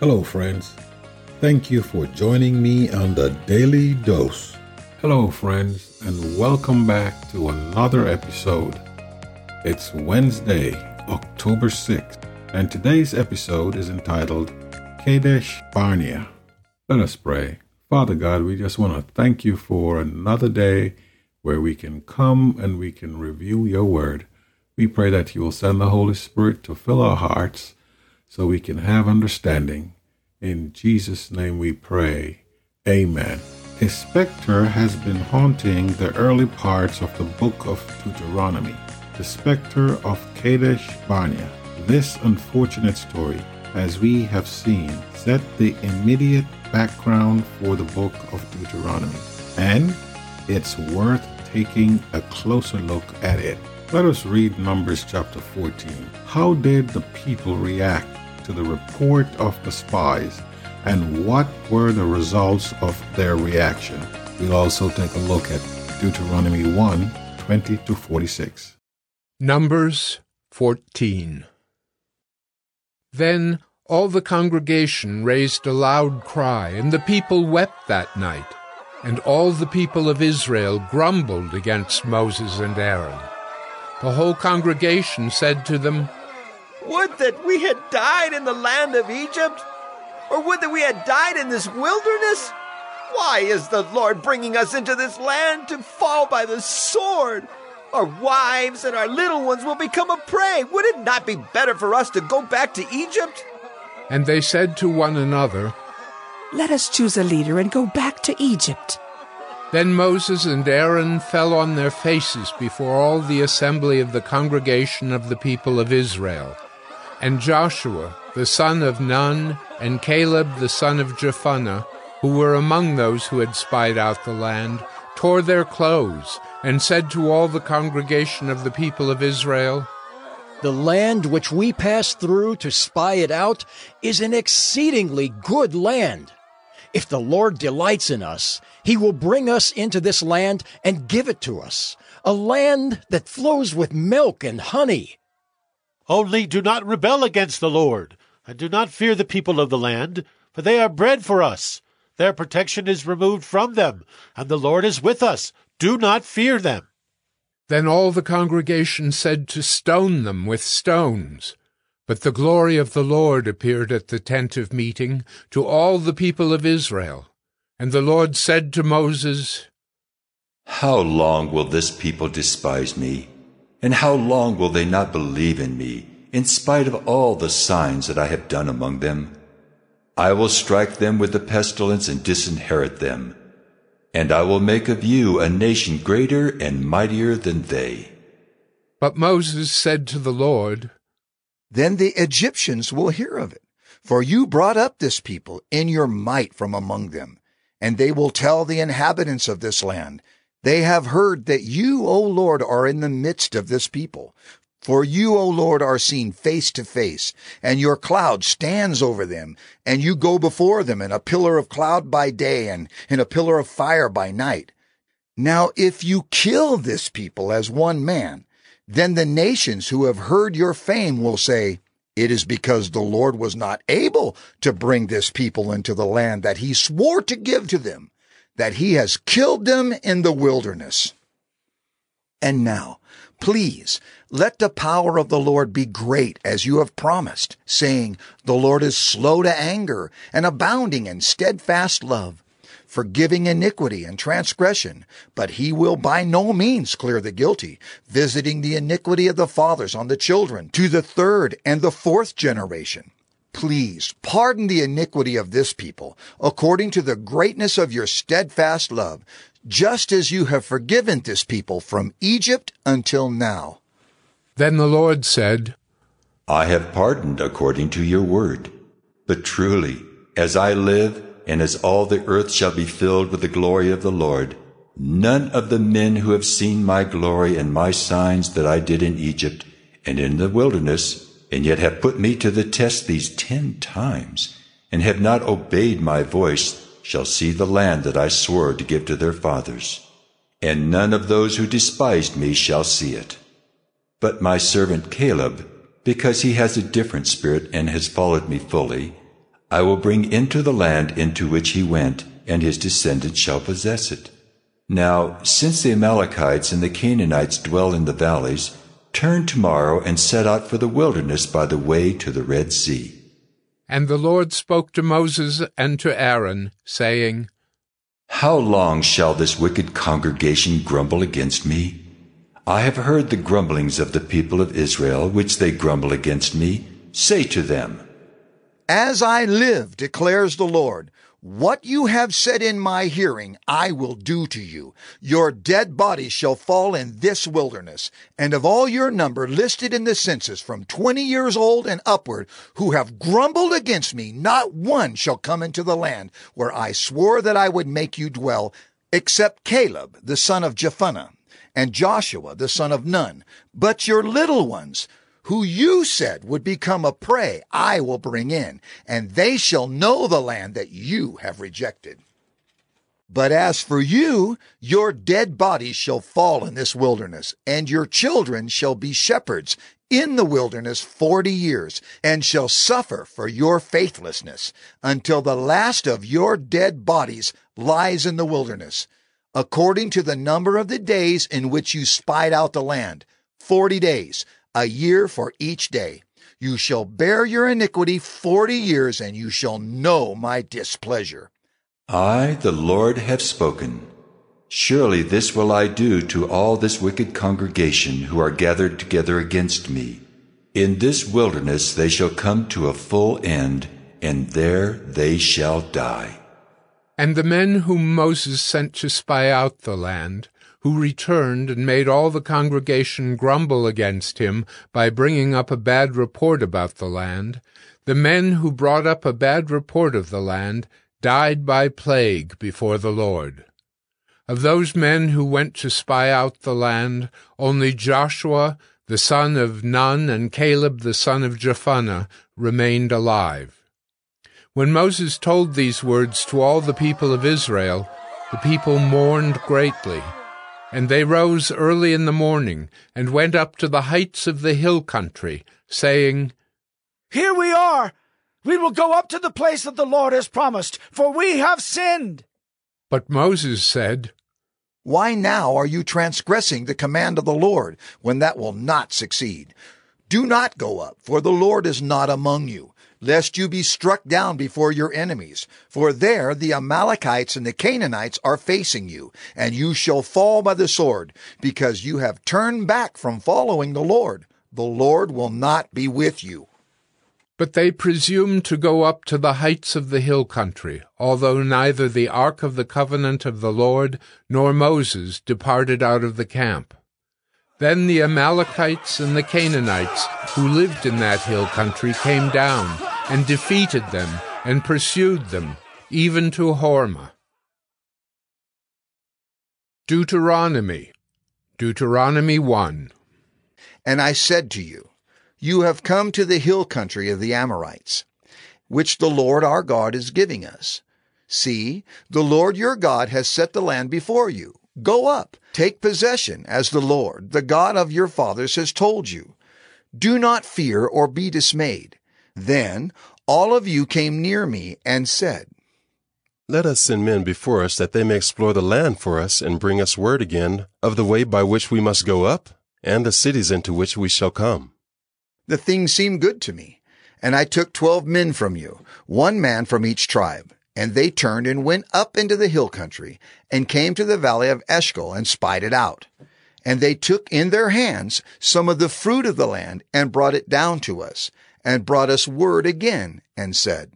Hello, friends. Thank you for joining me on the Daily Dose. Hello, friends, and welcome back to another episode. It's Wednesday, October 6th, and today's episode is entitled Kadesh Barnea. Let us pray. Father God, we just want to thank you for another day where we can come and we can review your word. We pray that you will send the Holy Spirit to fill our hearts so we can have understanding. In Jesus' name we pray. Amen. A specter has been haunting the early parts of the book of Deuteronomy, the specter of Kadesh Barnea. This unfortunate story, as we have seen, set the immediate background for the book of Deuteronomy, and it's worth taking a closer look at it. Let us read Numbers chapter 14. How did the people react to the report of the spies, and what were the results of their reaction? We'll also take a look at Deuteronomy 1 20 to 46. Numbers 14 Then all the congregation raised a loud cry, and the people wept that night. And all the people of Israel grumbled against Moses and Aaron. The whole congregation said to them, Would that we had died in the land of Egypt, or would that we had died in this wilderness? Why is the Lord bringing us into this land to fall by the sword? Our wives and our little ones will become a prey. Would it not be better for us to go back to Egypt? And they said to one another, Let us choose a leader and go back to Egypt. Then Moses and Aaron fell on their faces before all the assembly of the congregation of the people of Israel. And Joshua, the son of Nun, and Caleb, the son of Jephunneh, who were among those who had spied out the land, tore their clothes, and said to all the congregation of the people of Israel, The land which we passed through to spy it out is an exceedingly good land. If the Lord delights in us, he will bring us into this land and give it to us, a land that flows with milk and honey. Only do not rebel against the Lord, and do not fear the people of the land, for they are bread for us. Their protection is removed from them, and the Lord is with us. Do not fear them. Then all the congregation said to stone them with stones. But the glory of the Lord appeared at the tent of meeting to all the people of Israel. And the Lord said to Moses, How long will this people despise me? And how long will they not believe in me, in spite of all the signs that I have done among them? I will strike them with the pestilence and disinherit them. And I will make of you a nation greater and mightier than they. But Moses said to the Lord, Then the Egyptians will hear of it. For you brought up this people in your might from among them. And they will tell the inhabitants of this land, They have heard that you, O Lord, are in the midst of this people. For you, O Lord, are seen face to face, and your cloud stands over them, and you go before them in a pillar of cloud by day and in a pillar of fire by night. Now, if you kill this people as one man, then the nations who have heard your fame will say, It is because the Lord was not able to bring this people into the land that he swore to give to them, that he has killed them in the wilderness. And now, please, let the power of the Lord be great as you have promised, saying, The Lord is slow to anger and abounding in steadfast love, forgiving iniquity and transgression, but he will by no means clear the guilty, visiting the iniquity of the fathers on the children to the third and the fourth generation. Please pardon the iniquity of this people according to the greatness of your steadfast love, just as you have forgiven this people from Egypt until now. Then the Lord said, I have pardoned according to your word. But truly, as I live, and as all the earth shall be filled with the glory of the Lord, none of the men who have seen my glory and my signs that I did in Egypt and in the wilderness, and yet have put me to the test these ten times, and have not obeyed my voice, shall see the land that I swore to give to their fathers. And none of those who despised me shall see it. But my servant Caleb, because he has a different spirit and has followed me fully, I will bring into the land into which he went, and his descendants shall possess it. Now, since the Amalekites and the Canaanites dwell in the valleys, turn tomorrow and set out for the wilderness by the way to the Red Sea. And the Lord spoke to Moses and to Aaron, saying, How long shall this wicked congregation grumble against me? I have heard the grumblings of the people of Israel, which they grumble against me. Say to them, As I live, declares the Lord, what you have said in my hearing, I will do to you. Your dead bodies shall fall in this wilderness, and of all your number listed in the census from twenty years old and upward, who have grumbled against me, not one shall come into the land where I swore that I would make you dwell, except Caleb, the son of Jephunneh, and Joshua, the son of Nun. But your little ones, who you said would become a prey, I will bring in, and they shall know the land that you have rejected. But as for you, your dead bodies shall fall in this wilderness, and your children shall be shepherds in the wilderness forty years, and shall suffer for your faithlessness, until the last of your dead bodies lies in the wilderness, according to the number of the days in which you spied out the land, forty days a year for each day. You shall bear your iniquity forty years, and you shall know my displeasure. I, the Lord, have spoken. Surely this will I do to all this wicked congregation who are gathered together against me. In this wilderness they shall come to a full end, and there they shall die. And the men whom Moses sent to spy out the land, who returned and made all the congregation grumble against him by bringing up a bad report about the land, the men who brought up a bad report of the land died by plague before the Lord. Of those men who went to spy out the land, only Joshua the son of Nun and Caleb the son of Jephunneh remained alive. When Moses told these words to all the people of Israel, the people mourned greatly. And they rose early in the morning, and went up to the heights of the hill country, saying, Here we are! We will go up to the place that the Lord has promised, for we have sinned. But Moses said, Why now are you transgressing the command of the Lord, when that will not succeed? Do not go up, for the Lord is not among you lest you be struck down before your enemies. For there the Amalekites and the Canaanites are facing you, and you shall fall by the sword, because you have turned back from following the Lord. The Lord will not be with you. But they presumed to go up to the heights of the hill country, although neither the ark of the covenant of the Lord nor Moses departed out of the camp. Then the Amalekites and the Canaanites who lived in that hill country came down and defeated them and pursued them, even to Hormah. Deuteronomy, Deuteronomy 1. And I said to you, You have come to the hill country of the Amorites, which the Lord our God is giving us. See, the Lord your God has set the land before you. Go up, take possession, as the Lord, the God of your fathers, has told you. Do not fear or be dismayed. Then all of you came near me and said, Let us send men before us that they may explore the land for us and bring us word again of the way by which we must go up and the cities into which we shall come. The thing seemed good to me, and I took twelve men from you, one man from each tribe. And they turned and went up into the hill country, and came to the valley of Eshcol, and spied it out. And they took in their hands some of the fruit of the land, and brought it down to us, and brought us word again, and said,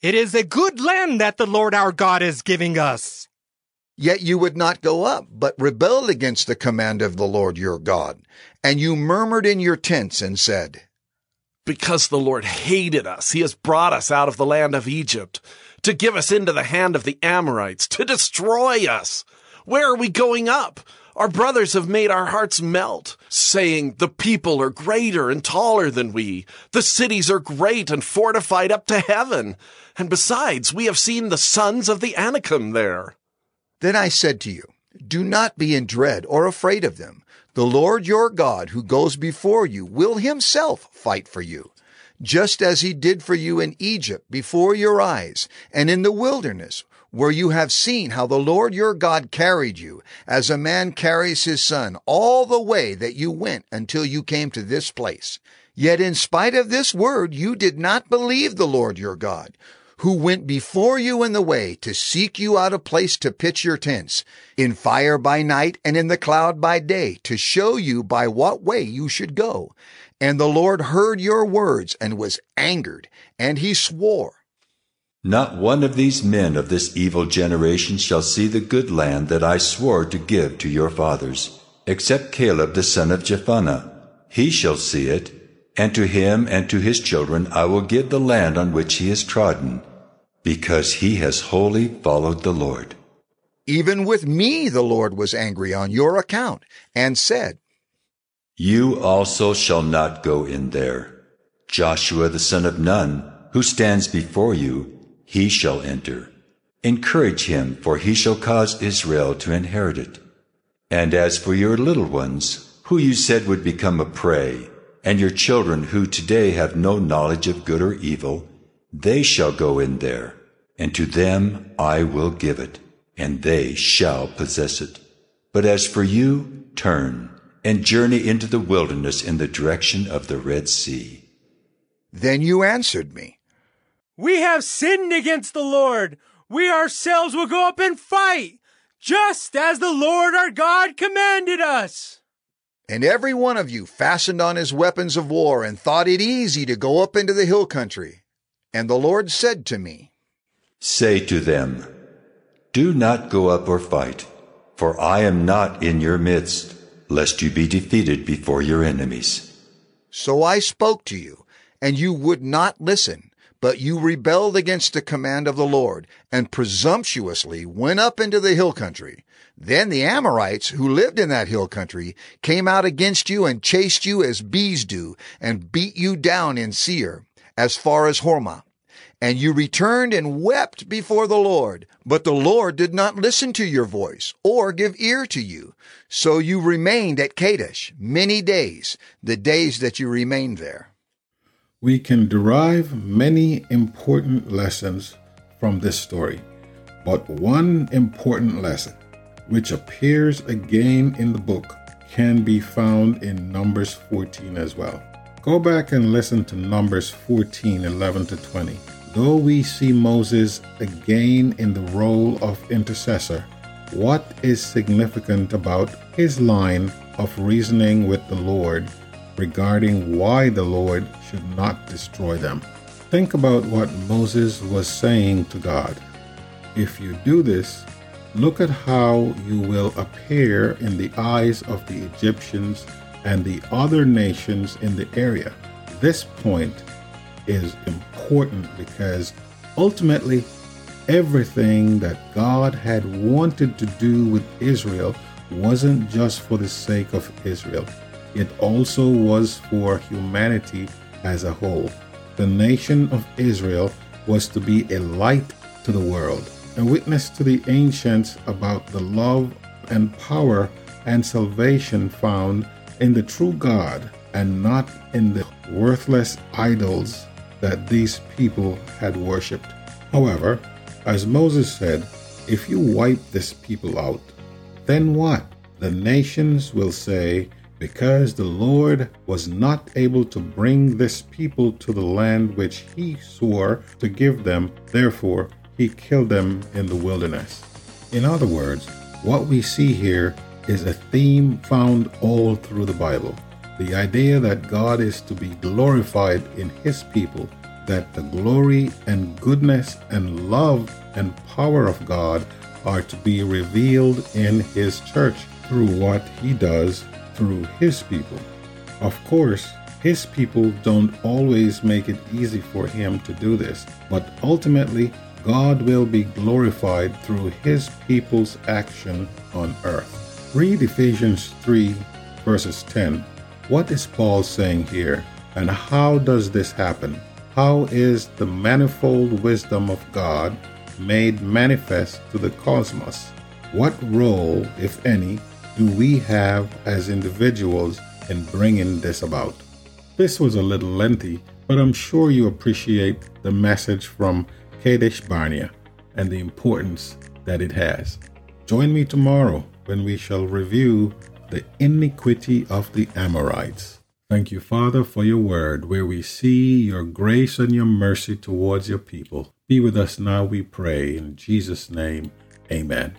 It is a good land that the Lord our God is giving us. Yet you would not go up, but rebelled against the command of the Lord your God. And you murmured in your tents, and said, Because the Lord hated us, he has brought us out of the land of Egypt to give us into the hand of the Amorites, to destroy us. Where are we going up? Our brothers have made our hearts melt, saying, The people are greater and taller than we. The cities are great and fortified up to heaven. And besides, we have seen the sons of the Anakim there. Then I said to you, Do not be in dread or afraid of them. The Lord your God, who goes before you, will himself fight for you. just as he did for you in Egypt before your eyes and in the wilderness, where you have seen how the Lord your God carried you, as a man carries his son, all the way that you went until you came to this place. Yet in spite of this word, you did not believe the Lord your God, who went before you in the way to seek you out a place to pitch your tents, in fire by night and in the cloud by day, to show you by what way you should go. And the Lord heard your words and was angered, and he swore. Not one of these men of this evil generation shall see the good land that I swore to give to your fathers, except Caleb the son of Jephunneh. He shall see it, and to him and to his children I will give the land on which he has trodden, because he has wholly followed the Lord. Even with me the Lord was angry on your account, and said, You also shall not go in there. Joshua the son of Nun, who stands before you, he shall enter. Encourage him, for he shall cause Israel to inherit it. And as for your little ones, who you said would become a prey, and your children who today have no knowledge of good or evil, they shall go in there, and to them I will give it, and they shall possess it. But as for you, turn, and journey into the wilderness in the direction of the Red Sea. Then you answered me, we have sinned against the Lord. We ourselves will go up and fight, just as the Lord our God commanded us. And every one of you fastened on his weapons of war and thought it easy to go up into the hill country. And the Lord said to me, Say to them, Do not go up or fight, for I am not in your midst, lest you be defeated before your enemies. So I spoke to you, and you would not listen. But you rebelled against the command of the Lord, and presumptuously went up into the hill country. Then the Amorites, who lived in that hill country, came out against you and chased you as bees do, and beat you down in Seir, as far as Hormah. And you returned and wept before the Lord. But the Lord did not listen to your voice, or give ear to you. So you remained at Kadesh many days, the days that you remained there we can derive many important lessons from this story, but one important lesson, which appears again in the book, can be found in Numbers 14 as well. Go back and listen to Numbers 14 11 to 20. Though we see Moses again in the role of intercessor, what is significant about his line of reasoning with the Lord regarding why the Lord should not destroy them. Think about what Moses was saying to God. If you do this, look at how you will appear in the eyes of the Egyptians and the other nations in the area. This point is important because ultimately, everything that God had wanted to do with Israel wasn't just for the sake of Israel it also was for humanity as a whole. The nation of Israel was to be a light to the world, a witness to the ancients about the love and power and salvation found in the true God and not in the worthless idols that these people had worshipped. However, as Moses said, if you wipe this people out, then what? The nations will say, because the Lord was not able to bring this people to the land which he swore to give them, therefore he killed them in the wilderness. In other words, what we see here is a theme found all through the Bible. The idea that God is to be glorified in his people, that the glory and goodness and love and power of God are to be revealed in his church through what he does through His people. Of course, His people don't always make it easy for Him to do this, but ultimately, God will be glorified through His people's action on earth. Read Ephesians 3, verses 10. What is Paul saying here, and how does this happen? How is the manifold wisdom of God made manifest to the cosmos? What role, if any, do we have as individuals in bringing this about? This was a little lengthy, but I'm sure you appreciate the message from Kadesh Barnea and the importance that it has. Join me tomorrow when we shall review the iniquity of the Amorites. Thank you, Father, for your word, where we see your grace and your mercy towards your people. Be with us now, we pray. In Jesus' name, amen.